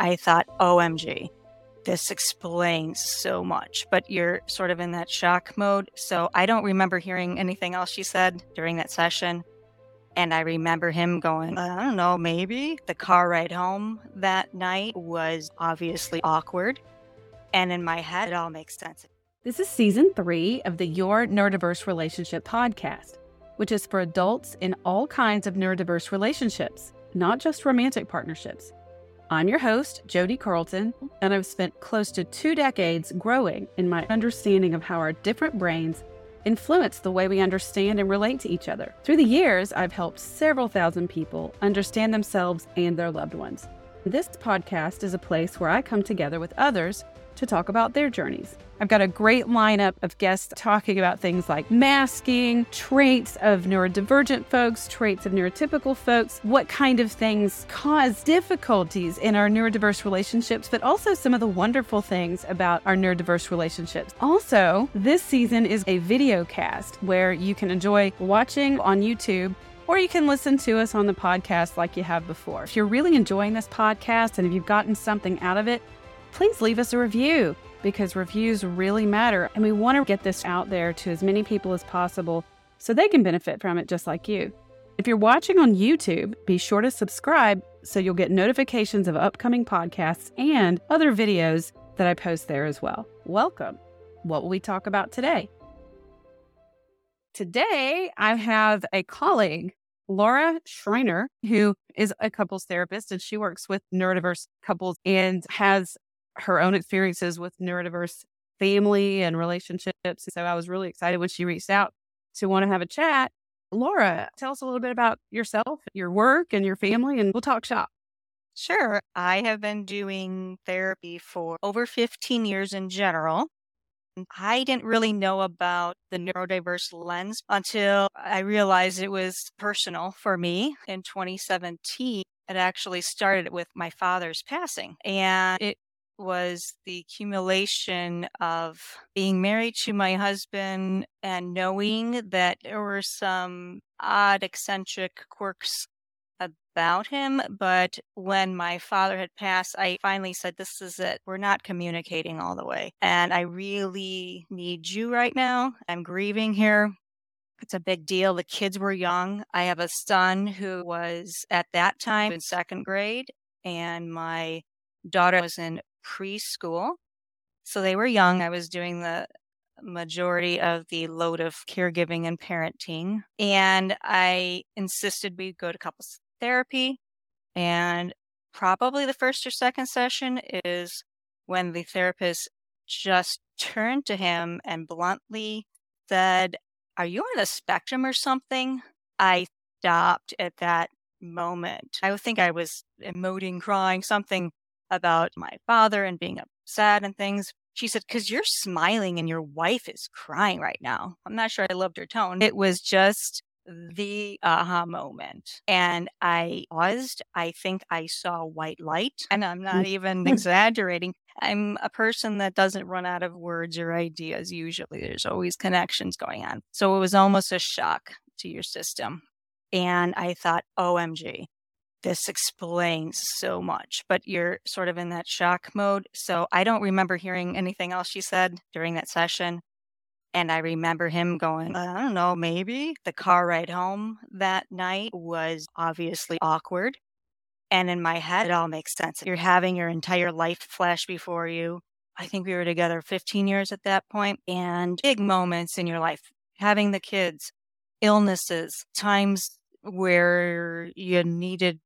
I thought, OMG, this explains so much. But you're sort of in that shock mode. So I don't remember hearing anything else she said during that session. And I remember him going, I don't know, maybe. The car ride home that night was obviously awkward. And in my head, it all makes sense. This is season three of the Your Neurodiverse Relationship podcast, which is for adults in all kinds of neurodiverse relationships, not just romantic partnerships. I'm your host, Jodi Carlton, and I've spent close to two decades growing in my understanding of how our different brains influence the way we understand and relate to each other. Through the years, I've helped several thousand people understand themselves and their loved ones. This podcast is a place where I come together with others to talk about their journeys. I've got a great lineup of guests talking about things like masking, traits of neurodivergent folks, traits of neurotypical folks, what kind of things cause difficulties in our neurodiverse relationships, but also some of the wonderful things about our neurodiverse relationships. Also, this season is a video cast where you can enjoy watching on YouTube or you can listen to us on the podcast like you have before. If you're really enjoying this podcast and if you've gotten something out of it, please leave us a review because reviews really matter. And we want to get this out there to as many people as possible so they can benefit from it just like you. If you're watching on YouTube, be sure to subscribe so you'll get notifications of upcoming podcasts and other videos that I post there as well. Welcome. What will we talk about today? Today, I have a colleague, Laura Schreiner, who is a couples therapist and she works with neurodiverse couples and has her own experiences with neurodiverse family and relationships. So I was really excited when she reached out to want to have a chat. Laura, tell us a little bit about yourself, your work, and your family, and we'll talk shop. Sure. I have been doing therapy for over 15 years in general. I didn't really know about the neurodiverse lens until I realized it was personal for me in 2017. It actually started with my father's passing, and it was the accumulation of being married to my husband and knowing that there were some odd, eccentric quirks about him. But when my father had passed, I finally said, This is it. We're not communicating all the way. And I really need you right now. I'm grieving here. It's a big deal. The kids were young. I have a son who was at that time in second grade, and my daughter was in preschool. So they were young. I was doing the majority of the load of caregiving and parenting. And I insisted we go to couples therapy. And probably the first or second session is when the therapist just turned to him and bluntly said, Are you on the spectrum or something? I stopped at that moment. I think I was emoting, crying, something about my father and being upset and things. She said, because you're smiling and your wife is crying right now. I'm not sure I loved her tone. It was just the aha moment. And I paused. I think I saw white light. And I'm not even exaggerating. I'm a person that doesn't run out of words or ideas usually. There's always connections going on. So it was almost a shock to your system. And I thought, OMG, this explains so much, but you're sort of in that shock mode. So I don't remember hearing anything else she said during that session. And I remember him going, I don't know, maybe. The car ride home that night was obviously awkward. And in my head, it all makes sense. You're having your entire life flash before you. I think we were together 15 years at that point, and big moments in your life, having the kids, illnesses, times where you needed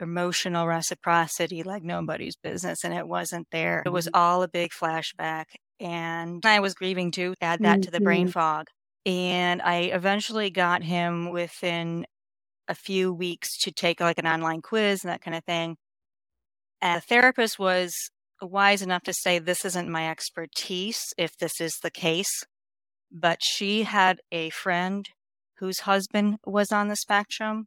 emotional reciprocity like nobody's business and it wasn't there. It was mm-hmm. all a big flashback and I was grieving too. Add that to the brain mm-hmm. fog. And I eventually got him within a few weeks to take like an online quiz and that kind of thing. And the therapist was wise enough to say, This isn't my expertise if this is the case. But she had a friend whose husband was on the spectrum.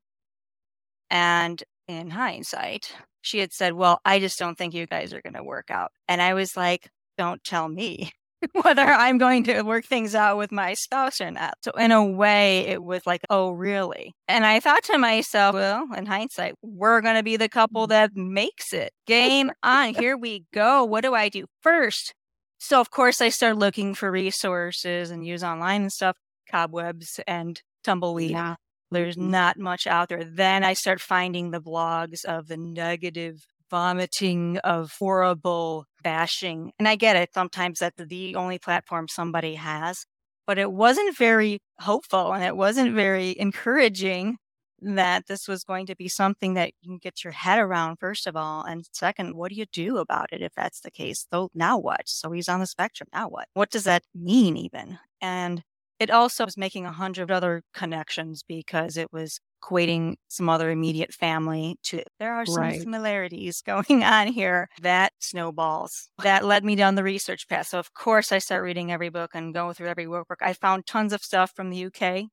And in hindsight, she had said, Well, I just don't think you guys are going to work out. And I was like, Don't tell me. whether I'm going to work things out with my spouse or not. So, in a way, it was like, oh, really? And I thought to myself, well, in hindsight, we're going to be the couple mm. that makes it. Game on. Here we go. What do I do first? So, of course, I started looking for resources and use online and stuff, cobwebs and tumbleweed. Yeah. There's mm-hmm. not much out there. Then I start finding the blogs of the negative vomiting of horrible bashing. And I get it. Sometimes that's the only platform somebody has, but it wasn't very hopeful and it wasn't very encouraging that this was going to be something that you can get your head around, first of all. And second, what do you do about it if that's the case? So now what? So he's on the spectrum. Now what? What does that mean even? And it also was making a hundred other connections because it was equating some other immediate family to there are some right. similarities going on here. That snowballs. That led me down the research path. So of course i start reading every book and go through every workbook. I found tons of stuff from the uk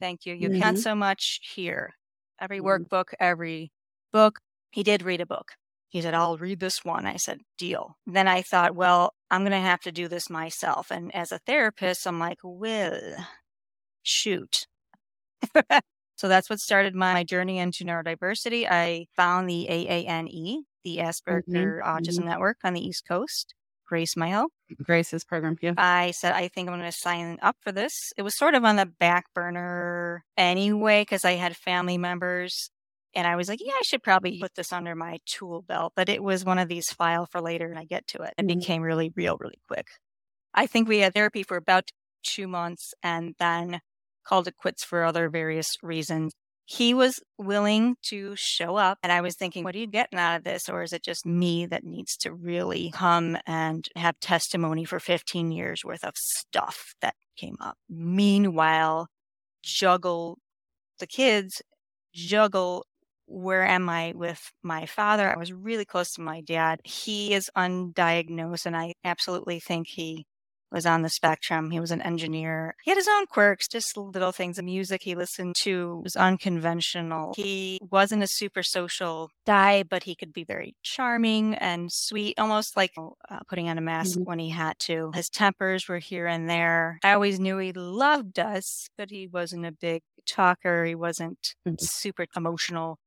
thank you. You mm-hmm. can't so much here. Every mm-hmm. workbook every book. He did read a book he said, I'll read this one. I said, deal. Then I thought, well, I'm going to have to do this myself. And as a therapist, I'm like, well, shoot. so that's what started my journey into neurodiversity. I found the AANE, the Asperger mm-hmm. Autism mm-hmm. Network on the East Coast. Grace Myhill. Grace's program, yeah. I said, I think I'm going to sign up for this. It was sort of on the back burner anyway, because I had family members and I was like, yeah, I should probably put this under my tool belt. But it was one of these file for later and I get to it. It mm-hmm. became really real, really quick. I think we had therapy for about two months and then called it quits for other various reasons. He was willing to show up. And I was thinking, what are you getting out of this? Or is it just me that needs to really come and have testimony for 15 years worth of stuff that came up? Meanwhile, juggle the kids, juggle where am I with my father? I was really close to my dad. He is undiagnosed, and I absolutely think he was on the spectrum. He was an engineer. He had his own quirks, just little things. The music he listened to was unconventional. He wasn't a super social guy, but he could be very charming and sweet, almost like uh, putting on a mask mm-hmm. when he had to. His tempers were here and there. I always knew he loved us, but he wasn't a big talker. He wasn't mm-hmm. super emotional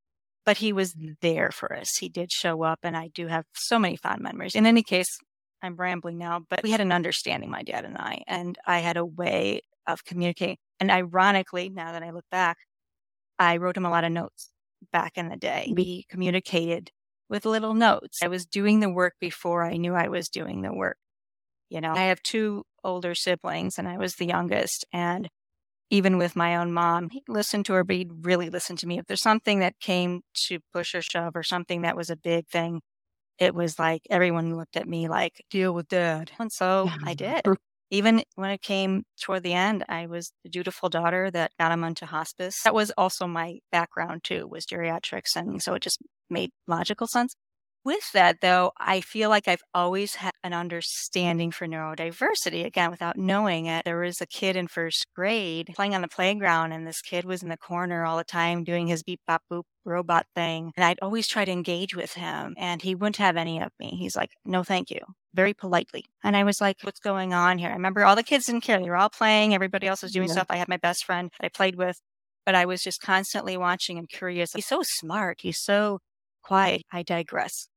but he was there for us. He did show up, and I do have so many fond memories. In any case, I'm rambling now, but we had an understanding, my dad and I, and I had a way of communicating. And ironically, now that I look back, I wrote him a lot of notes back in the day. We communicated with little notes. I was doing the work before I knew I was doing the work. You know, I have two older siblings and I was the youngest. And even with my own mom, he'd listen to her, but he'd really listen to me. If there's something that came to push or shove or something that was a big thing, it was like everyone looked at me like, deal with dad. And so I did. Even when it came toward the end, I was the dutiful daughter that got him onto hospice. That was also my background too, was geriatrics. And so it just made logical sense with that, though, I feel like I've always had an understanding for neurodiversity. Again, without knowing it, there was a kid in first grade playing on the playground, and this kid was in the corner all the time doing his beep bop boop robot thing. And I'd always try to engage with him, and he wouldn't have any of me. He's like, no, thank you, very politely. And I was like, what's going on here? I remember all the kids didn't care. They were all playing, everybody else was doing yeah. stuff. I had my best friend that I played with, but I was just constantly watching and curious. He's so smart. He's so quiet. I digress.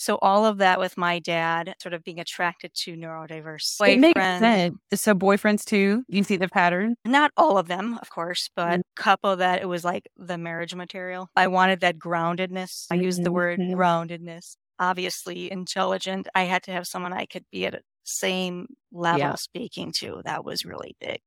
So all of that with my dad sort of being attracted to neurodiverse boyfriends. It makes sense. So boyfriends too, you see the pattern? Not all of them, of course, but mm-hmm. a couple that it was like the marriage material. I wanted that groundedness. I used the word mm-hmm. groundedness. Obviously intelligent. I had to have someone I could be at the same level yeah. speaking to. That was really big.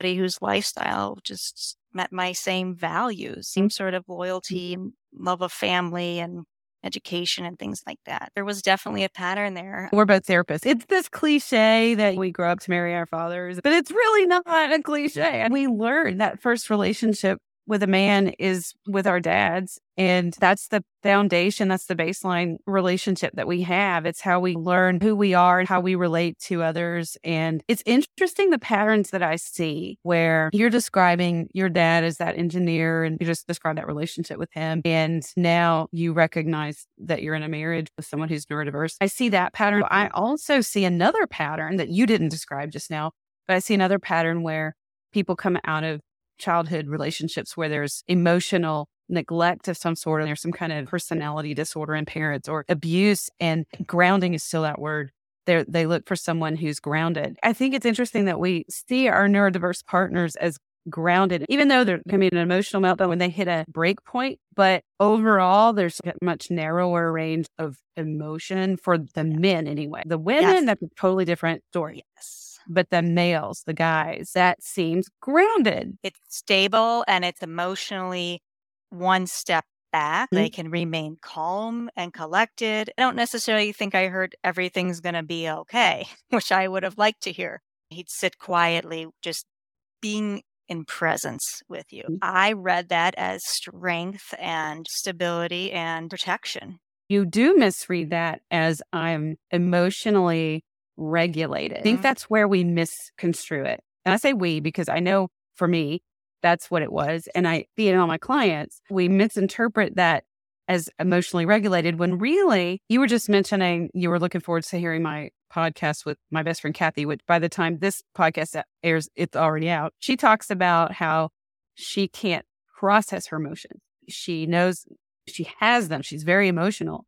Somebody whose lifestyle just met my same values, same sort of loyalty, love of family and education and things like that. There was definitely a pattern there. We're both therapists. It's this cliche that we grow up to marry our fathers, but it's really not a cliche. And we learn that first relationship with a man is with our dads. And that's the foundation, that's the baseline relationship that we have. It's how we learn who we are and how we relate to others. And it's interesting the patterns that I see where you're describing your dad as that engineer and you just describe that relationship with him. And now you recognize that you're in a marriage with someone who's neurodiverse. I see that pattern. I also see another pattern that you didn't describe just now, but I see another pattern where people come out of childhood relationships where there's emotional neglect of some sort and there's some kind of personality disorder in parents or abuse and grounding is still that word. They they look for someone who's grounded. I think it's interesting that we see our neurodiverse partners as grounded even though there can be an emotional meltdown when they hit a break point but overall there's a much narrower range of emotion for the men anyway. The women yes. that's a totally different story. Yes but the males, the guys, that seems grounded. It's stable and it's emotionally one step back. Mm-hmm. They can remain calm and collected. I don't necessarily think I heard everything's going to be okay, which I would have liked to hear. He'd sit quietly, just being in presence with you. Mm-hmm. I read that as strength and stability and protection. You do misread that as I'm emotionally regulated. I think that's where we misconstrue it. And I say we because I know for me, that's what it was. And I see it on my clients. We misinterpret that as emotionally regulated when really you were just mentioning you were looking forward to hearing my podcast with my best friend Kathy, which by the time this podcast airs, it's already out. She talks about how she can't process her emotions. She knows she has them. She's very emotional,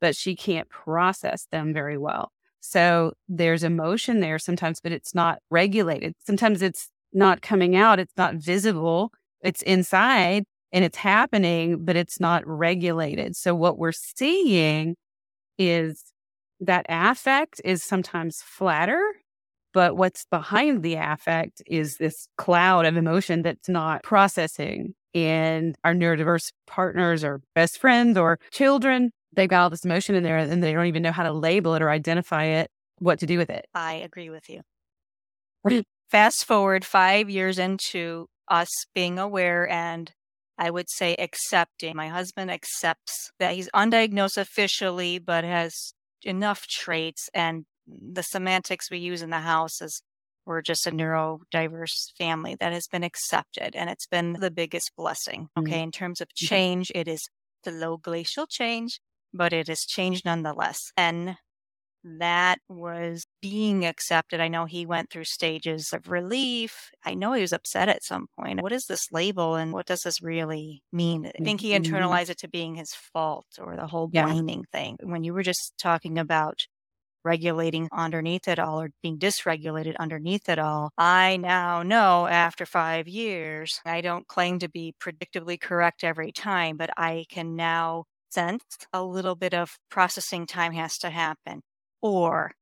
but she can't process them very well. So there's emotion there sometimes, but it's not regulated. Sometimes it's not coming out, it's not visible, it's inside and it's happening, but it's not regulated. So what we're seeing is that affect is sometimes flatter, but what's behind the affect is this cloud of emotion that's not processing. And our neurodiverse partners or best friends or children they've got all this emotion in there and they don't even know how to label it or identify it, what to do with it. I agree with you. Fast forward five years into us being aware and I would say accepting. My husband accepts that he's undiagnosed officially, but has enough traits and the semantics we use in the house is we're just a neurodiverse family that has been accepted and it's been the biggest blessing. Okay. Mm-hmm. In terms of mm-hmm. change, it is slow glacial change but it has changed nonetheless. And that was being accepted. I know he went through stages of relief. I know he was upset at some point. What is this label and what does this really mean? I think he mm-hmm. internalized it to being his fault or the whole yeah. blaming thing. When you were just talking about regulating underneath it all or being dysregulated underneath it all, I now know after five years, I don't claim to be predictably correct every time, but I can now sense a little bit of processing time has to happen. Or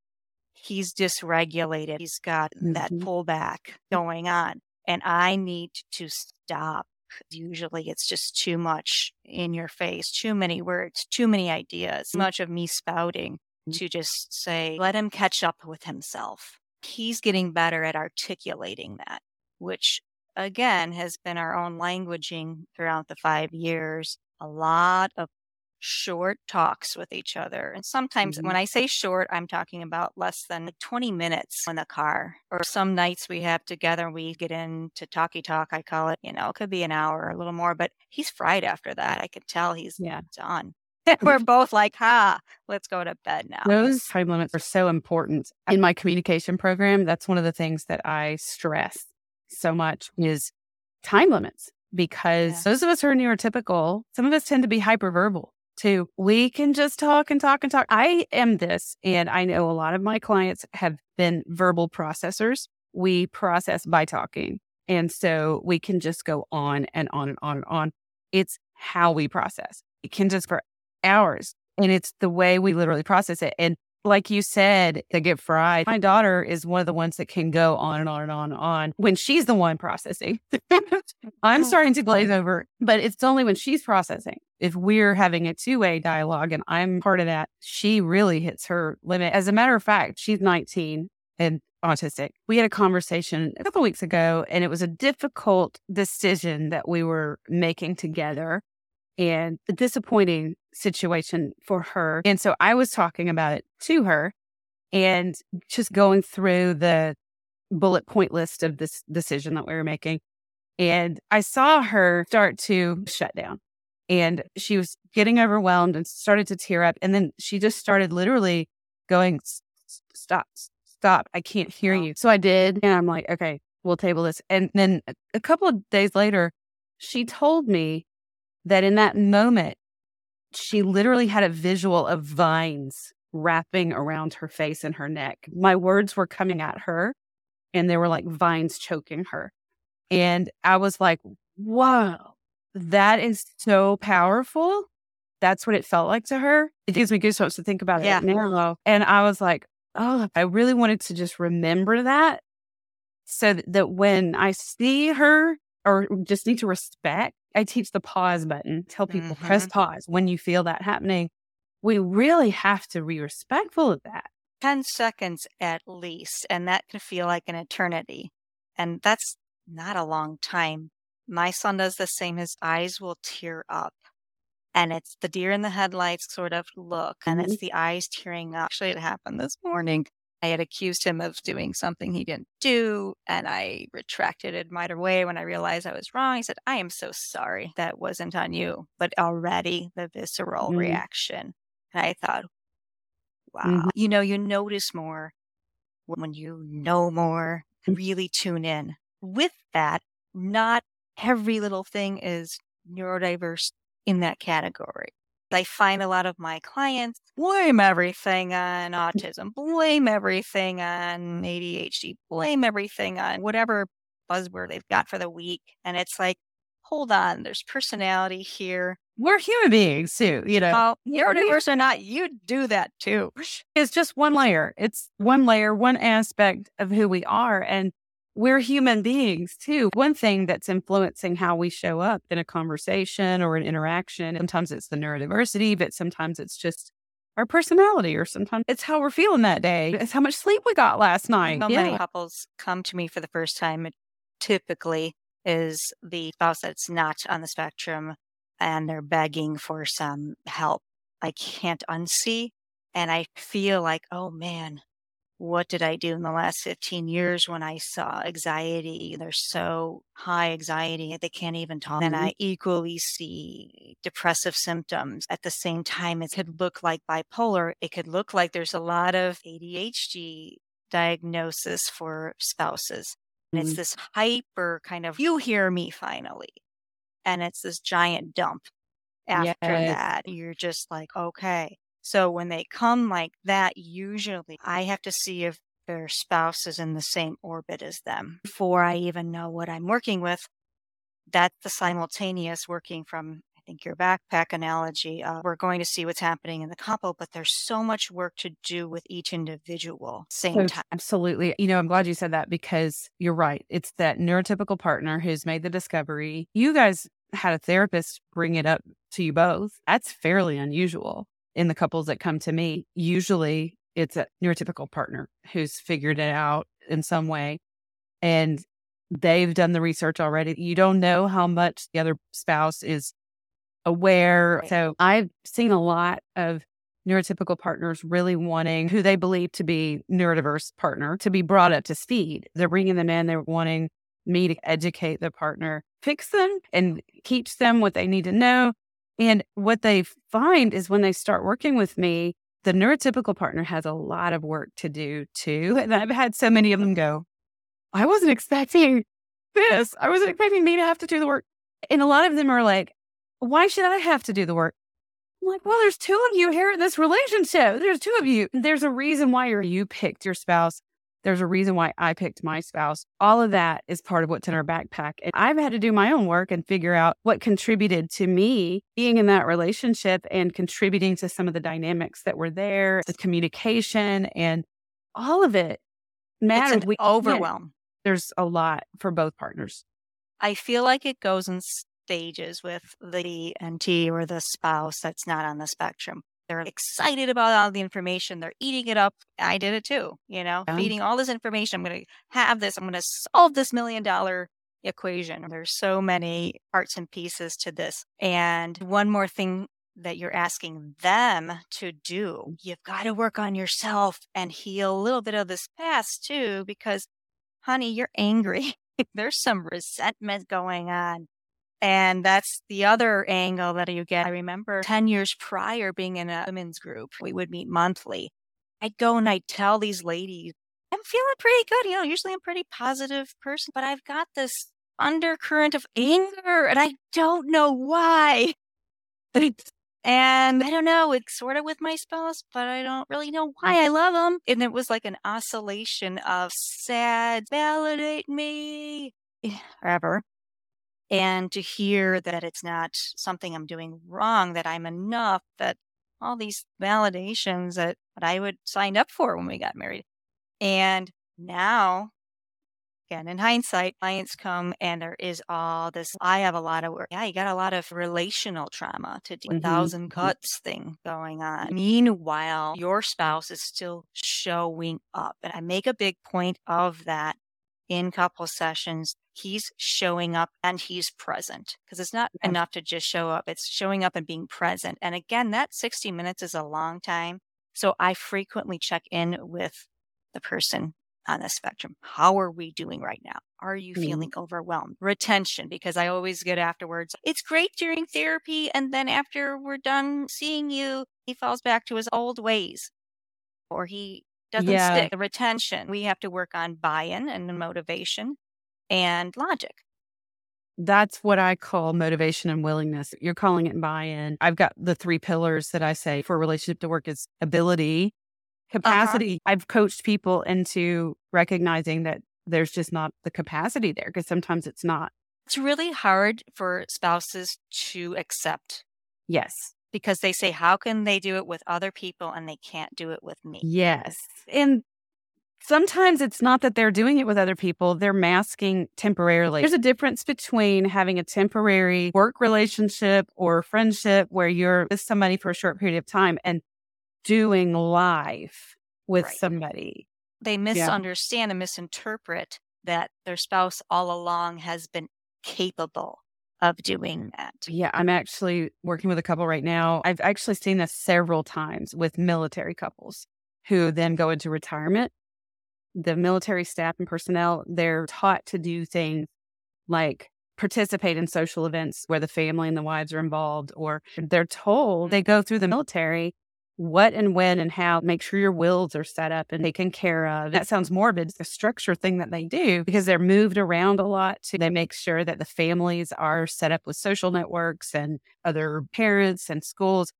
he's dysregulated, he's got mm-hmm. that pullback going on, and I need to stop. Usually it's just too much in your face, too many words, too many ideas, mm-hmm. much of me spouting mm-hmm. to just say, let him catch up with himself. He's getting better at articulating that, which again has been our own languaging throughout the five years. A lot of short talks with each other. And sometimes mm-hmm. when I say short, I'm talking about less than 20 minutes in the car. Or some nights we have together, we get into talkie talk, I call it, you know, it could be an hour or a little more, but he's fried after that. I could tell he's yeah. done. We're both like, ha, let's go to bed now. Those time limits are so important. In my communication program, that's one of the things that I stress so much is time limits because yeah. those of us who are neurotypical, some of us tend to be hyperverbal too. We can just talk and talk and talk. I am this, and I know a lot of my clients have been verbal processors. We process by talking. And so we can just go on and on and on and on. It's how we process. It can just for hours. And it's the way we literally process it. And like you said, they get fried. My daughter is one of the ones that can go on and on and on and on when she's the one processing. I'm oh. starting to glaze over, but it's only when she's processing. If we're having a two way dialogue and I'm part of that, she really hits her limit. As a matter of fact, she's 19 and autistic. We had a conversation a couple weeks ago, and it was a difficult decision that we were making together and a disappointing situation for her. And so I was talking about it to her and just going through the bullet point list of this decision that we were making. And I saw her start to shut down and she was getting overwhelmed and started to tear up. And then she just started literally going, Stop, stop. I can't hear you. So I did. And I'm like, Okay, we'll table this. And then a couple of days later, she told me that in that moment, she literally had a visual of vines wrapping around her face and her neck. My words were coming at her and they were like vines choking her. And I was like, whoa, that is so powerful. That's what it felt like to her. It gives me goosebumps to think about Yeah. it now. And I was like, oh, I really wanted to just remember that so that when I see her or just need to respect, I teach the pause button, tell people press Mhm. pause when you feel that happening. We really have to be respectful of that. 10 seconds at least, and that can feel like an eternity. And that's not a long time. My son does the same. His eyes will tear up. And it's the deer in the headlights sort of look, and it's the eyes tearing up. Actually, it happened this morning. I had accused him of doing something he didn't do, and I retracted it right away when I realized I was wrong. He said, I am so sorry. That wasn't on you. But already the visceral Mhm. reaction. And I thought, wow. Mhm. You know, you notice more when you know more, Mm. really tune in. With that, not every little thing is neurodiverse in that category. I find a lot of my clients blame everything on mm-hmm. autism, blame everything on ADHD, blame everything on whatever buzzword they've got for the week. And it's like, hold on, there's personality here. We're human beings too, you know. Oh, neurodiverse or not, you do that too. It's just one layer. It's one layer, one aspect of who we are. And we're human beings too. One thing that's influencing how we show up in a conversation or an interaction, sometimes it's the neurodiversity, but sometimes it's just our personality, or sometimes it's how we're feeling that day. It's how much sleep we got last night. So Yeah. many couples come to me for the first time. It typically is the spouse that's not on the spectrum and they're begging for some help. I can't unsee. And I feel like, oh man, what did I do in the last 15 years when I saw anxiety? They're so high anxiety, that they can't even talk. And Mhm. I equally see depressive symptoms. At the same time, it could look like bipolar. It could look like there's a lot of ADHD diagnosis for spouses. And it's Mhm. this hyper kind of, you hear me finally. And it's this giant dump after Yes. that. You're just like, okay. So when they come like that, usually I have to see if their spouse is in the same orbit as them before I even know what I'm working with. That's the simultaneous working from, I think, your backpack analogy. Uh, we're going to see what's happening in the couple, but there's so much work to do with each individual same So- time. Absolutely. You know, I'm glad you said that because you're right. It's that neurotypical partner who's made the discovery. You guys had a therapist bring it up to you both. That's fairly unusual in the couples that come to me. Usually it's a neurotypical partner who's figured it out in some way and they've done the research already. You don't know how much the other spouse is aware. Right. So I've seen a lot of neurotypical partners really wanting who they believe to be neurodiverse partner to be brought up to speed. They're bringing them in. They're wanting me to educate the partner, fix them and teach them what they need to know. And what they find is when they start working with me, the neurotypical partner has a lot of work to do too. And I've had so many of them go, I wasn't expecting this. I wasn't expecting me to have to do the work. And a lot of them are like, why should I have to do the work? I'm like, well, there's two of you here in this relationship. There's two of you. There's a reason why you picked your spouse. There's a reason why I picked my spouse. All of that is part of what's in our backpack. And I've had to do my own work and figure out what contributed to me being in that relationship and contributing to some of the dynamics that were there, the communication and all of it matters. We overwhelm. There's a lot for both partners. I feel like it goes in stages with the NT or the spouse that's not on the spectrum. They're excited about all the information. They're eating it up. I did it too, you know, Yeah. feeding all this information. I'm going to have this. I'm going to solve this million dollar equation. There's so many parts and pieces to this. And one more thing that you're asking them to do, you've got to work on yourself and heal a little bit of this past too, because honey, you're angry. There's some resentment going on. And that's the other angle that you get. I remember 10 years prior being in a women's group, we would meet monthly. I'd go and I'd tell these ladies, I'm feeling pretty good. You know, usually I'm a pretty positive person, but I've got this undercurrent of anger and I don't know why. and I don't know, it's sort of with my spouse, but I don't really know why I love him. And it was like an oscillation of sad, validate me, forever and to hear that it's not something I'm doing wrong, that I'm enough, that all these validations that, that I would sign up for when we got married. And now, again, in hindsight, clients come and there is all this. I have a lot of work. Yeah, you got a lot of relational trauma to do, Mhm. 1000 cuts thing going on. Meanwhile, your spouse is still showing up. And I make a big point of that in couple sessions, he's showing up and he's present because it's not enough to just show up. It's showing up and being present. And again, that 60 minutes is a long time. So I frequently check in with the person on the spectrum. How are we doing right now? Are you Mhm. feeling overwhelmed? Retention, because I always get afterwards. It's great during therapy. And then after we're done seeing you, he falls back to his old ways or he doesn't Yeah. stick. The retention, we have to work on buy in and motivation and logic. That's what I call motivation and willingness. You're calling it buy in. I've got the three pillars that I say for a relationship to work is ability, uh-huh. capacity. I've coached people into recognizing that there's just not the capacity there because sometimes it's not. It's really hard for spouses to accept Yes. Because they say, How can they do it with other people and they can't do it with me? Yes. And sometimes it's not that they're doing it with other people, they're masking temporarily. There's a difference between having a temporary work relationship or friendship where you're with somebody for a short period of time and doing life with Right. somebody. They misunderstand and misinterpret that their spouse all along has been capable of doing that. Yeah, I'm actually working with a couple right now. I've actually seen this several times with military couples who then go into retirement. The military staff and personnel, they're taught to do things like participate in social events where the family and the wives are involved, or they're told mm-hmm. they go through the military what and when and how make sure your wills are set up and taken care of. That sounds morbid. It's a structure thing that they do because they're moved around a lot. To, they make sure that the families are set up with social networks and other parents and schools.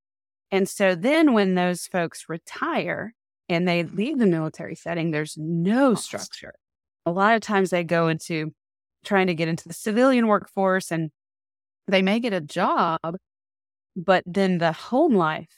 And so then when those folks retire and they leave the military setting, there's no structure. A lot of times they go into trying to get into the civilian workforce and they may get a job, but then the home life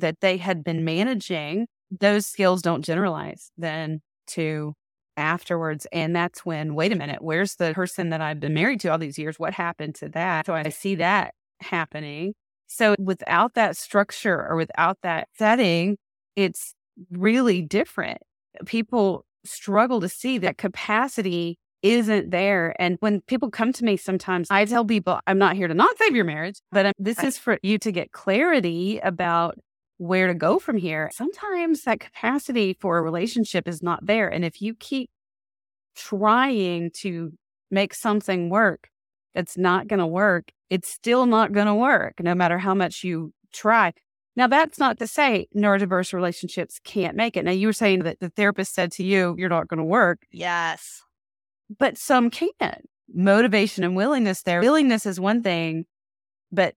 that they had been managing, those skills don't generalize then to afterwards. And that's when, wait a minute, where's the person that I've been married to all these years? What happened to that? So I see that happening. So without that structure or without that setting, it's really different. People struggle to see that capacity isn't there. And when people come to me, sometimes I tell people, I'm not here to not save your marriage, but um, this is for you to get clarity about where to go from here. Sometimes that capacity for a relationship is not there. And if you keep trying to make something work that's not going to work, it's still not going to work, no matter how much you try. Now, that's not to say neurodiverse relationships can't make it. Now, you were saying that the therapist said to you, you're not going to work, Yes. but some can. Motivation and willingness there. Willingness is one thing, but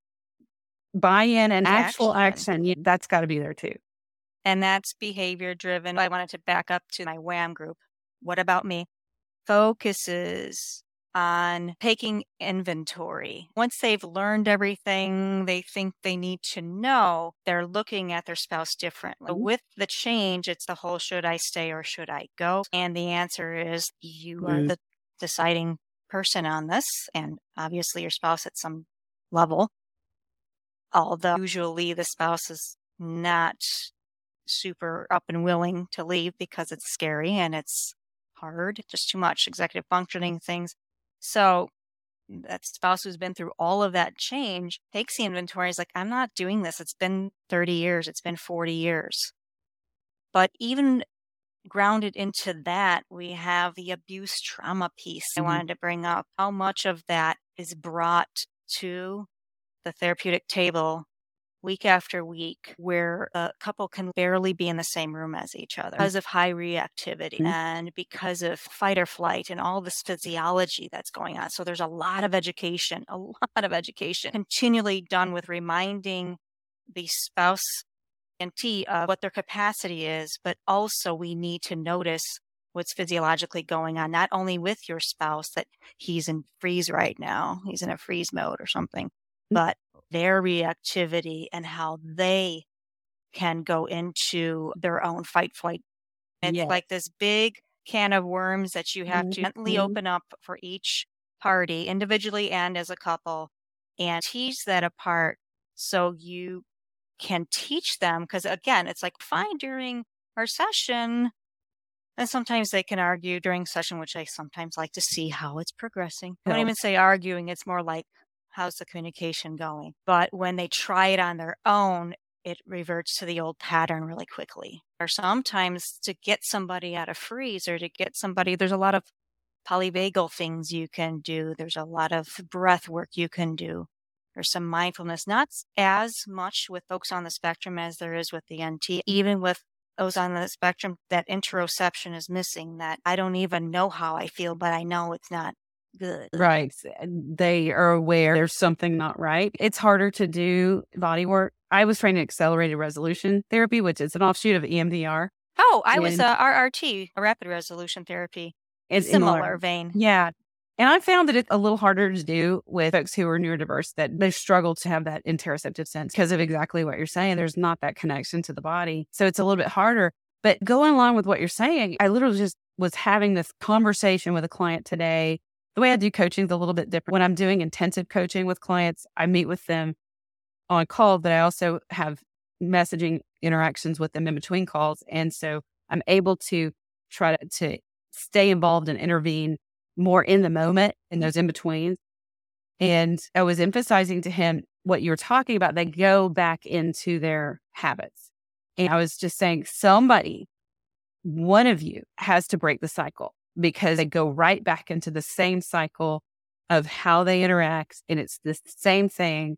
buy in and actual Action. action, yeah, that's got to be there too. And that's behavior driven. I wanted to back up to my WHAM group. What about me? Focuses on taking inventory. Once they've learned everything they think they need to know, they're looking at their spouse differently. Mhm. With the change, it's the whole should I stay or should I go? And the answer is you are Mhm. the deciding person on this, and obviously your spouse at some level. Although usually the spouse is not super up and willing to leave because it's scary and it's hard, just too much executive functioning things. So that spouse who's been through all of that change takes the inventory. Is like, I'm not doing this. It's been 30 years. It's been 40 years. But even grounded into that, we have the abuse trauma piece mm-hmm. I wanted to bring up. How much of that is brought to the therapeutic table week after week where a couple can barely be in the same room as each other because of high reactivity mm-hmm. and because of fight or flight and all this physiology that's going on. So there's a lot of education, a lot of education continually done with reminding the spouse NT of what their capacity is, but also we need to notice what's physiologically going on, not only with your spouse that he's in freeze right now, he's in a freeze mode or something, mm. But their reactivity and how they can go into their own fight flight. It's yes. like this big can of worms that you have mm-hmm. to gently open up for each party individually and as a couple and tease that apart so you can teach them because again it's like fine during our session and sometimes they can argue during session which i sometimes like to see how it's progressing i don't even say arguing it's more like how's the communication going? But when they try it on their own, it reverts to the old pattern really quickly. Or sometimes to get somebody out of freeze or to get somebody, there's a lot of polyvagal things you can do. There's a lot of breath work you can do. There's some mindfulness, not as much with folks on the spectrum as there is with the NT. Even with those on the spectrum, that interoception is missing, that I don't even know how I feel, but I know it's not good. Right. They are aware there's something not right. It's harder to do body work. I was trained in accelerated resolution therapy, which is an offshoot of EMDR. Oh, I and was uh, RRT, a rapid resolution therapy. It's similar, similar vein. Yeah. And I found that it's a little harder to do with folks who are neurodiverse, that they struggle to have that interoceptive sense because of exactly what you're saying. There's not that connection to the body. So it's a little bit harder. But going along with what you're saying, I literally just was having this conversation with a client today the way I do coaching is a little bit different. When I'm doing intensive coaching with clients, I meet with them on call, but I also have messaging interactions with them in between calls. And so I'm able to try to, to stay involved and intervene more in the moment in those in betweens. And I was emphasizing to him what you were talking about. They go back into their habits. And I was just saying, somebody, one of you has to break the cycle because they go right back into the same cycle of how they interact. And it's the same thing.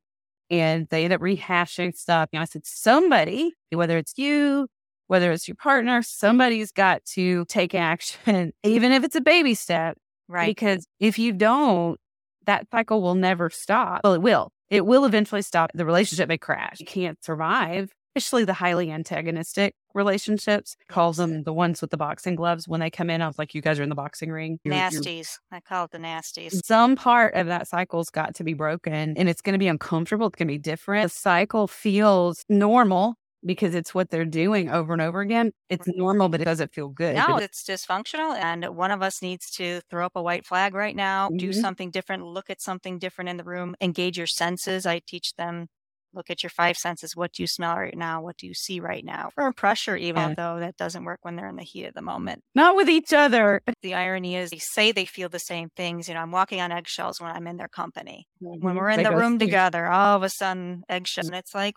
And they end up rehashing stuff. You know, I said, somebody, whether it's you, whether it's your partner, somebody's got to take action, even if it's a baby step. Right. Because if you don't, that cycle will never stop. Well, it will. It will eventually stop. The relationship may crash. You can't survive especially the highly antagonistic relationships. Calls them the ones with the boxing gloves. When they come in, I was like, you guys are in the boxing ring. You're, nasties. You're... I call it the nasties. Some part of that cycle's got to be broken and it's going to be uncomfortable. It's going to be different. The cycle feels normal because it's what they're doing over and over again. It's normal, but it doesn't feel good. No, it's dysfunctional. And one of us needs to throw up a white flag right now, mm-hmm. do something different, look at something different in the room, engage your senses. I teach them look at your five senses. What do you smell right now? What do you see right now? For pressure, even yeah. though that doesn't work when they're in the heat of the moment. Not with each other. But The irony is they say they feel the same things. You know, I'm walking on eggshells when I'm in their company. Mm-hmm. When we're in they the room together, all of a sudden eggshells. And it's like,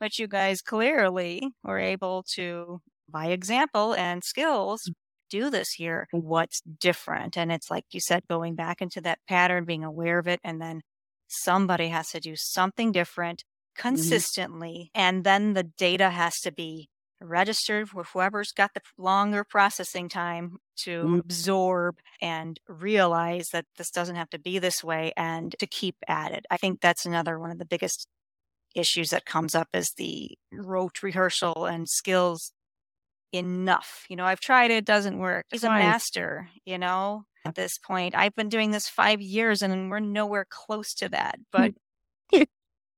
but you guys clearly were able to, by example and skills, do this here. What's different? And it's like you said, going back into that pattern, being aware of it, and then somebody has to do something different mm-hmm. consistently. Mm-hmm. And then the data has to be registered with whoever's got the longer processing time to mm-hmm. absorb and realize that this doesn't have to be this way and to keep at it. I think that's another one of the biggest issues that comes up is the rote rehearsal and skills enough. You know, I've tried it, doesn't work. He's a master, you know, at this point. I've been doing this five years and we're nowhere close to that. But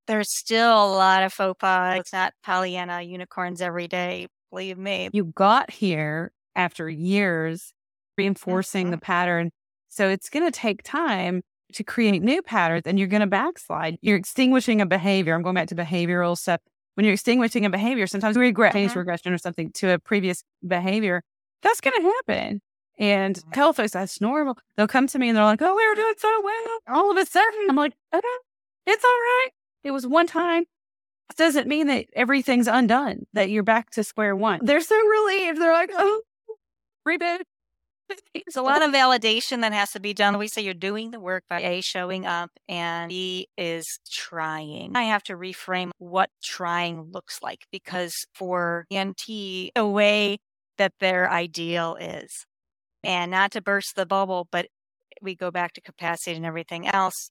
there's still a lot of faux pas. It's not Pollyanna unicorns every day. Believe me. You got here after years reinforcing mm-hmm. the pattern. So it's going to take time to create new patterns and you're going to backslide. You're extinguishing a behavior. I'm going back to behavioral stuff when you're extinguishing a behavior, sometimes we regret change Mhm. regression or something to a previous behavior. That's going to happen. And Mhm. tell folks that's normal. They'll come to me and they're like, oh, we were doing so well. All of a sudden, I'm like, okay, it's all right. It was one time. It doesn't mean that everything's undone, that you're back to square one. They're so relieved. They're like, oh, reboot. There's a lot of validation that has to be done. We say you're doing the work by A, showing up, and B is trying. I have to reframe what trying looks like because for ENT, the way that their ideal is, and not to burst the bubble, but we go back to capacity and everything else.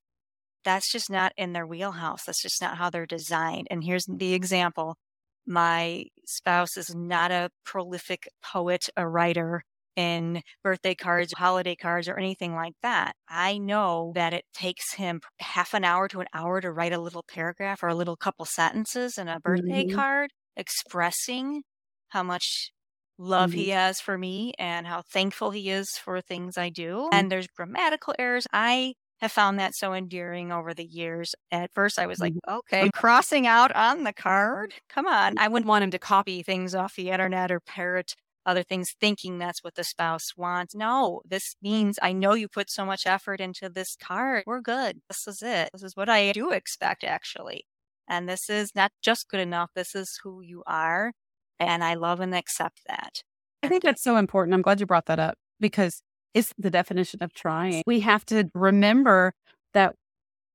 That's just not in their wheelhouse. That's just not how they're designed. And here's the example my spouse is not a prolific poet, a writer in birthday cards, holiday cards, or anything like that. I know that it takes him half an hour to an hour to write a little paragraph or a little couple sentences in a birthday Mhm. card expressing how much love mm-hmm. he has for me and how thankful he is for things I do. Mm-hmm. And there's grammatical errors. I have found that so endearing over the years. At first, I was like, mm-hmm. okay, crossing out on the card. Come on. I wouldn't want him to copy things off the internet or parrot other things thinking that's what the spouse wants. No, this means I know you put so much effort into this card. We're good. This is it. This is what I do expect, actually. And this is not just good enough. This is who you are. And I love and accept that. I think that's so important. I'm glad you brought that up because it's the definition of trying. We have to remember that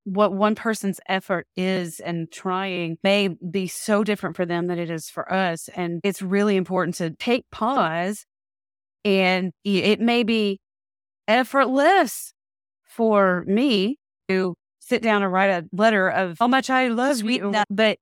what one person's effort is and trying may be so different for them than it is for us. And it's really important to take pause and it may be effortless for me to sit down and write a letter of how much I love Sweet you, enough. but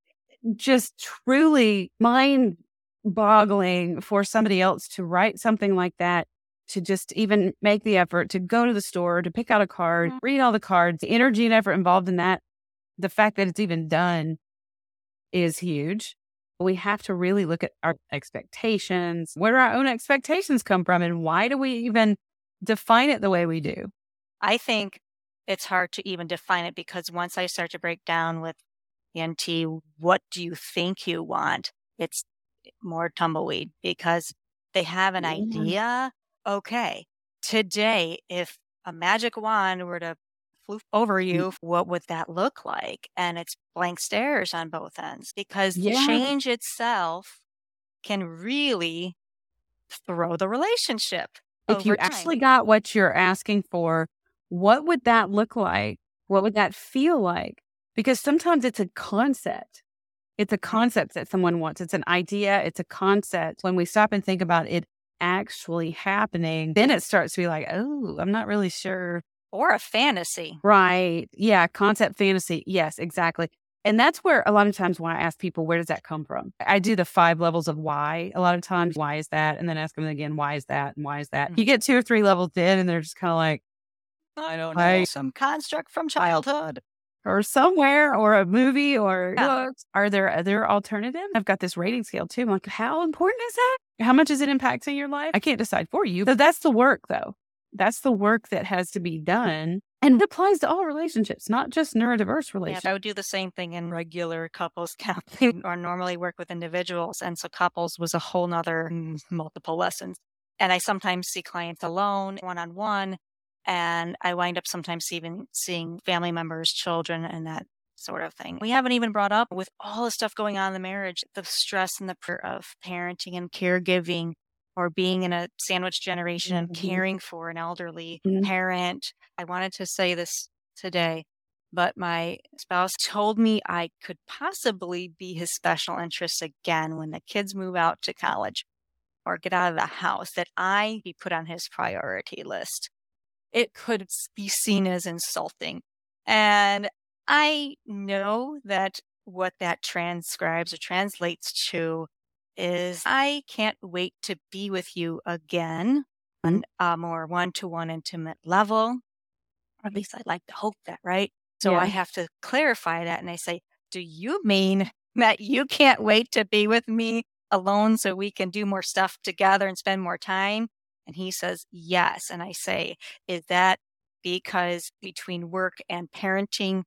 just truly mind boggling for somebody else to write something like that to just even make the effort to go to the store to pick out a card Mhm. read all the cards the energy and effort involved in that the fact that it's even done is huge we have to really look at our expectations where do our own expectations come from and why do we even define it the way we do I think it's hard to even define it because once I start to break down with NT what do you think you want? It's more tumbleweed because they have an Yeah. idea. Okay, today, if a magic wand were to floof over mm. you, what would that look like? And it's blank stares on both ends because the Yeah. change itself can really throw the relationship. if you over actually got what you're asking for, what would that look like? What would that feel like? Because sometimes it's a concept. It's a concept that someone wants. It's an idea. It's a concept. When we stop and think about it actually happening, then it starts to be like, oh, I'm not really sure. or a fantasy. Right. Yeah. Concept fantasy. Yes, exactly. And that's where a lot of times when I ask people, where does that come from? I do the five levels of why a lot of times. Why is that? And then ask them again, why is that? And why is that? Mhm. You get two or three levels in and they're just kind of like, I don't I- know. Some construct from childhood. Or somewhere or a movie or Yeah. books. Are there other alternatives? I've got this rating scale too. I'm like, how important is that? How much is it impacting your life? I can't decide for you. So that's the work though. That's the work that has to be done. And it applies to all relationships, not just neurodiverse Yeah, relationships. I would do the same thing in regular couples counseling or normally work with individuals. And so couples was a whole nother mm, multiple lessons. And I sometimes see clients alone, one on one. And I wind up sometimes even seeing family members, children, and that sort of thing. We haven't even brought up with all the stuff going on in the marriage, the stress and the pressure of parenting and caregiving or being in a sandwich generation and Mhm. caring for an elderly Mhm. parent. I wanted to say this today, but my spouse told me I could possibly be his special interest again when the kids move out to college or get out of the house, that I be put on his priority list. It could be seen as insulting. And I know that what that transcribes or translates to is I can't wait to be with you again mm-hmm. on a more one to one intimate level. Or at least I'd like to hope that, right? So I have to clarify that. And I say, Do you mean that you can't wait to be with me alone so we can do more stuff together and spend more time? And he says, Yes. And I say, Is that because between work and parenting,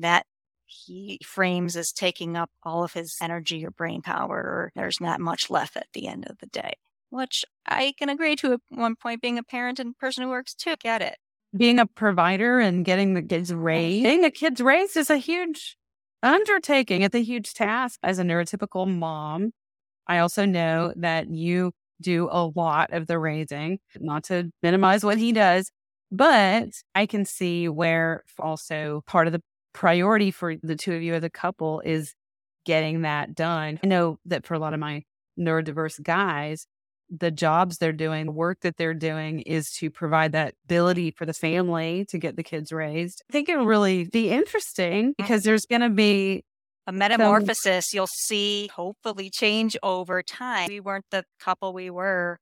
that he frames as taking up all of his energy or brain power, or there's not much left at the end of the day. Which I can agree to at one point being a parent and person who works too. Get it. Being a provider and getting the kids raised, getting the kids raised is a huge undertaking. It's a huge task as a neurotypical mom. I also know that you do a lot of the raising, not to minimize what he does, but I can see where also part of the priority for the two of you as a couple is getting that done. I know that for a lot of my neurodiverse guys, the jobs they're doing, the work that they're doing is to provide that ability for the family to get the kids raised. I think it'll really be interesting mm. because there's going to be a metamorphosis some... you'll see hopefully change over time. We weren't the couple we were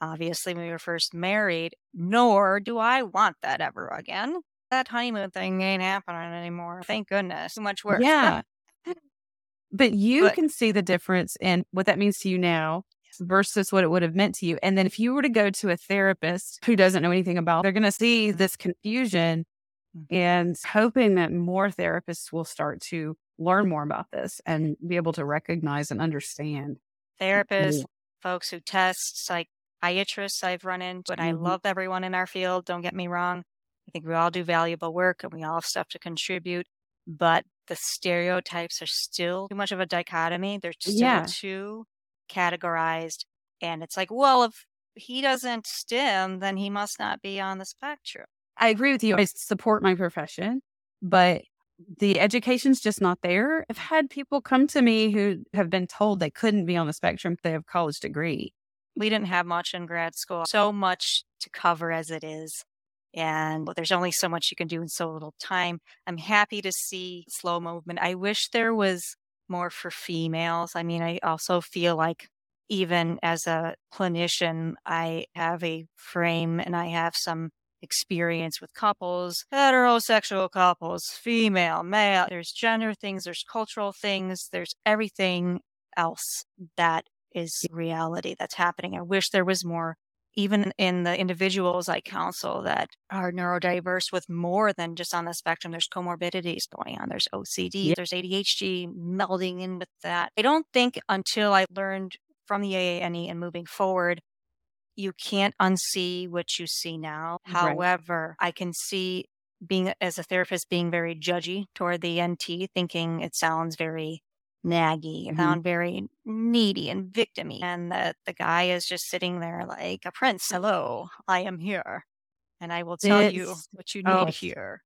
obviously when we were first married, nor do I want that ever again. That honeymoon thing ain't happening anymore. Thank goodness. Too much work. Yeah. but you but, can see the difference in what that means to you now versus what it would have meant to you. And then if you were to go to a therapist who doesn't know anything about, they're going to see this confusion mm-hmm. and hoping that more therapists will start to learn more about this and be able to recognize and understand. Therapists, folks who test psychiatrists I've run into, and mm-hmm. I love everyone in our field. Don't get me wrong. I think we all do valuable work and we all have stuff to contribute, but the stereotypes are still too much of a dichotomy. They're still yeah. too categorized. And it's like, well, if he doesn't stim, then he must not be on the spectrum. I agree with you. I support my profession, but the education's just not there. I've had people come to me who have been told they couldn't be on the spectrum if they have a college degree. We didn't have much in grad school, so much to cover as it is. And there's only so much you can do in so little time. I'm happy to see slow movement. I wish there was more for females. I mean, I also feel like even as a clinician, I have a frame and I have some experience with couples, heterosexual couples, female, male. There's gender things, there's cultural things, there's everything else that is reality that's happening. I wish there was more, even in the individuals I counsel that are neurodiverse with more than just on the spectrum. There's comorbidities going on, there's OCD, yeah. there's ADHD melding in with that. I don't think until I learned from the AANE and moving forward you can't unsee what you see now. Right. However, I can see being as a therapist being very judgy toward the NT, thinking it sounds very naggy, mm-hmm. sound very needy and victimy. And the, the guy is just sitting there like a prince. Hello, I am here. And I will tell it's, you what you need oh, here.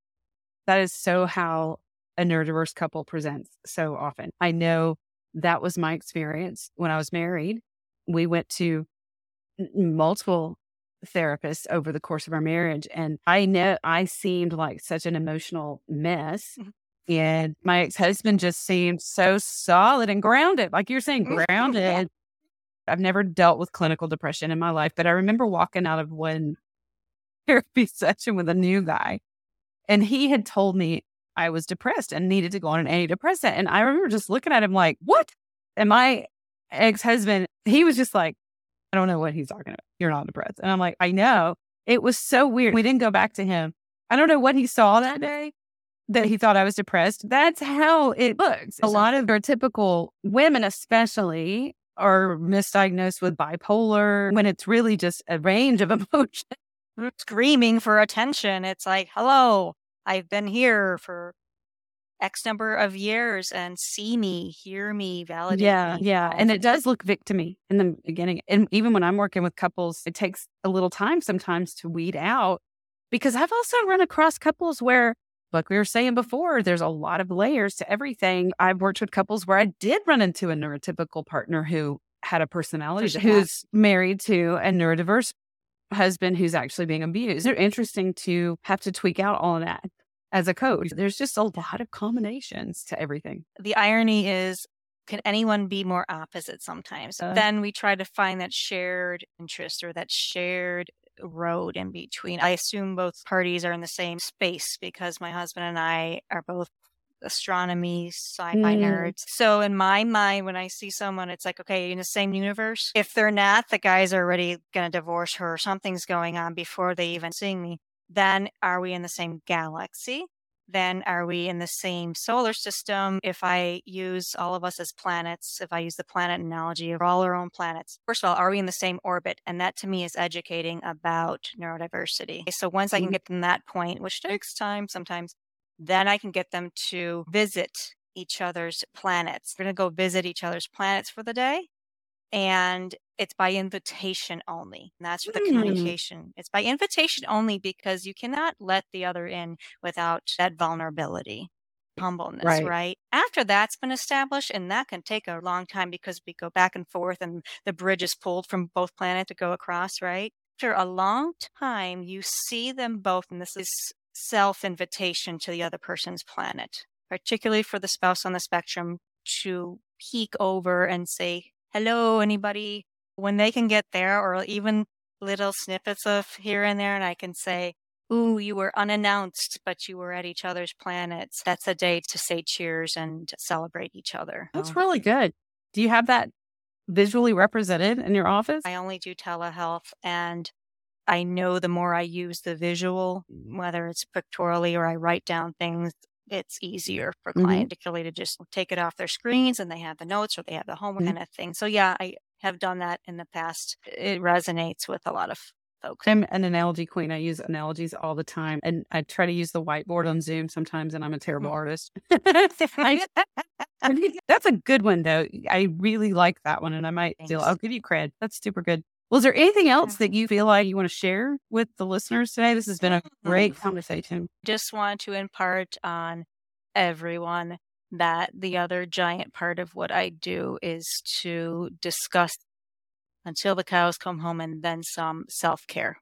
That is so how a neurodiverse couple presents so often. I know that was my experience when I was married. We went to multiple therapists over the course of our marriage. And I know I seemed like such an emotional mess. Mm-hmm. And my ex husband just seemed so solid and grounded. Like you're saying, grounded. I've never dealt with clinical depression in my life, but I remember walking out of one therapy session with a new guy. And he had told me I was depressed and needed to go on an antidepressant. And I remember just looking at him like, what? And my ex husband, he was just like, I don't know what he's talking about. You're not depressed. And I'm like, I know. It was so weird. We didn't go back to him. I don't know what he saw that day that he thought I was depressed. That's how it looks. A lot of our typical women, especially, are misdiagnosed with bipolar when it's really just a range of emotions. Screaming for attention. It's like, hello, I've been here for X number of years and see me, hear me, validate yeah, me. Yeah. And it does look victimy in the beginning. And even when I'm working with couples, it takes a little time sometimes to weed out because I've also run across couples where, like we were saying before, there's a lot of layers to everything. I've worked with couples where I did run into a neurotypical partner who had a personality who's married to a neurodiverse husband who's actually being abused. It's interesting to have to tweak out all of that as a coach. There's just a lot of combinations to everything. The irony is, can anyone be more opposite sometimes? Uh, then we try to find that shared interest or that shared road in between. I assume both parties are in the same space because my husband and I are both astronomy sci-fi mm. nerds. So in my mind, when I see someone, it's like, okay, in the same universe. If they're not, the guy's already going to divorce her. Something's going on before they even see me then are we in the same galaxy? then are we in the same solar system? If I use all of us as planets, if I use the planet analogy of all our own planets, first of all, are we in the same orbit? And that to me is educating about neurodiversity. So once I can Mhm. get them that point, which takes time sometimes, then I can get them to visit each other's planets. We're going to go visit each other's planets for the day. And it's by invitation only. And that's the Mm. communication. It's by invitation only because you cannot let the other in without that vulnerability, humbleness, Right. right? After that's been established, and that can take a long time because we go back and forth and the bridge is pulled from both planets to go across, right? After a long time, you see them both, and this is self invitation to the other person's planet, particularly for the spouse on the spectrum to peek over and say, Hello, anybody? When they can get there, or even little snippets of here and there, and I can say, Ooh, you were unannounced, but you were at each other's planets. That's a day to say cheers and celebrate each other. That's So really good. Do you have that visually represented in your office? I only do telehealth, and I know the more I use the visual, whether it's pictorially or I write down things, it's easier for Mhm. client, particularly to just take it off their screens and they have the notes or they have the homework Mhm. kind of thing. So yeah, I have done that in the past. It resonates with a lot of folks. I'm an analogy queen. I use analogies all the time. And I try to use the whiteboard on Zoom sometimes, and I'm a terrible Mm. artist. I- That's a good one, though. I really like that one, and I might still, Thanks. I'll give you cred. That's super good. Was there anything else that you feel like you want to share with the listeners today? This has been a great Mm. conversation. just want to impart on everyone that the other giant part of what I do is to discuss until the cows come home and then some self care.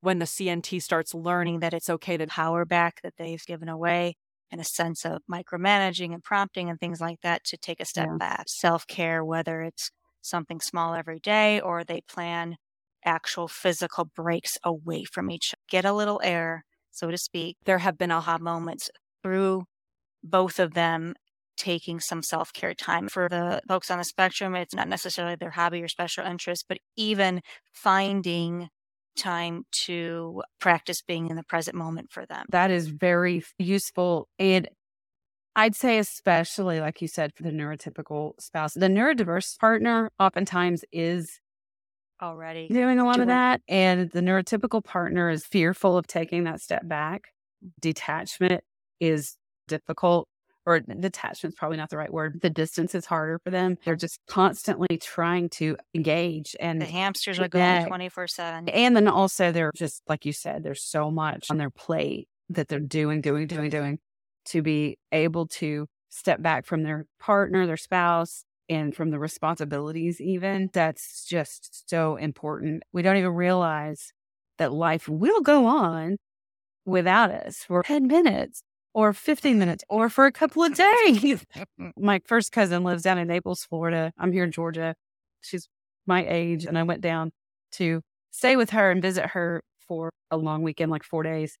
When the CNT starts learning that it's okay to power back that they've given away and a sense of micromanaging and prompting and things like that to take a step Yeah. back. Self care, whether it's something small every day or they plan actual physical breaks away from each get a little air so to speak there have been aha moments through both of them taking some self-care time for the folks on the spectrum it's not necessarily their hobby or special interest but even finding time to practice being in the present moment for them That is very useful. And I'd say, especially like you said, for the neurotypical spouse, the neurodiverse partner oftentimes is already doing a lot of that. And the neurotypical partner is fearful of taking that step back. Detachment is difficult, or detachment is probably not the right word. The distance is harder for them. They're just constantly trying to engage and the hamsters are going 24 7 and then also they're just like you said, there's so much on their plate that they're doing, doing, doing, doing to be able to step back from their partner, their spouse, and from the responsibilities, even. That's just so important. We don't even realize that life will go on without us for 10 minutes or 15 minutes or for a couple of days. My first cousin lives down in Naples, Florida. I'm here in Georgia. She's my age, and I went down to stay with her and visit her for a long weekend, like four days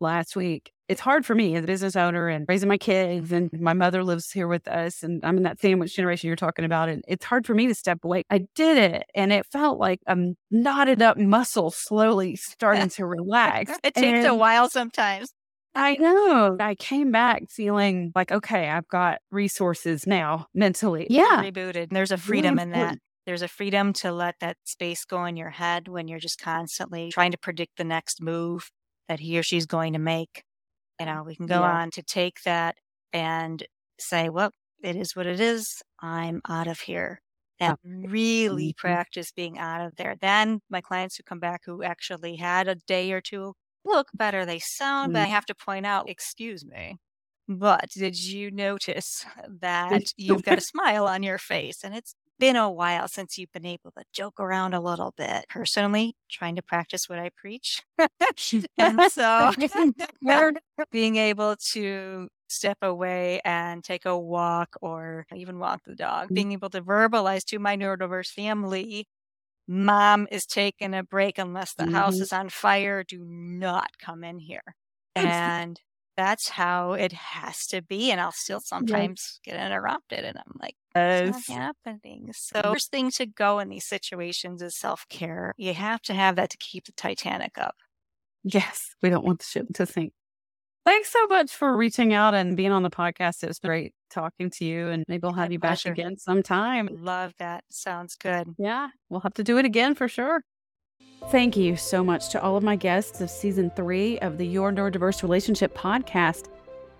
last week. It's hard for me as a business owner and raising my kids, and my mother lives here with us, and I'm in that sandwich generation you're talking about, and it's hard for me to step away. I did it, and it felt like a knotted up muscle slowly starting to relax. it takes a while sometimes I know. I came back feeling like, okay, I've got resources now mentally. Yeah. rebooted. There's a freedom in that. There's a freedom to let that space go in your head when you're just constantly trying to predict the next move that he or she's going to make. You know, we can go Yeah. on to take that and say, well, it is what it is. I'm out of here. And really Mhm. practice being out of there. Then my clients who come back who actually had a day or two look better, they sound, but I have to point out, excuse me. But did you notice that you've got a smile on your face? And it's been a while since you've been able to joke around a little bit. Personally, trying to practice what I preach. and so being able to step away and take a walk or even walk the dog, being able to verbalize to my neurodiverse family, mom is taking a break unless the house Mhm. is on fire. Do not come in here. And that's how it has to be. And I'll still sometimes get interrupted and I'm like, not happening. So first thing to go in these situations is self-care. You have to have that to keep the Titanic up. Yes. We don't want the ship to sink. Thanks so much for reaching out and being on the podcast. It was great talking to you, and maybe we'll have My you pleasure. back again sometime. Love that. Sounds good. Yeah, we'll have to do it again for sure. Thank you so much to all of my guests of season three of the Your Neurodiverse Relationship podcast.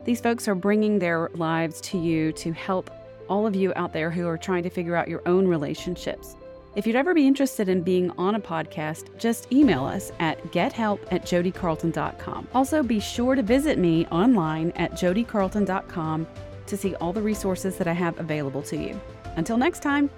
These folks are bringing their lives to you to help all of you out there who are trying to figure out your own relationships. If you'd ever be interested in being on a podcast, just email us at gethelp at jodicarlton.com. Also, be sure to visit me online at jodicarlton.com to see all the resources that I have available to you. Until next time,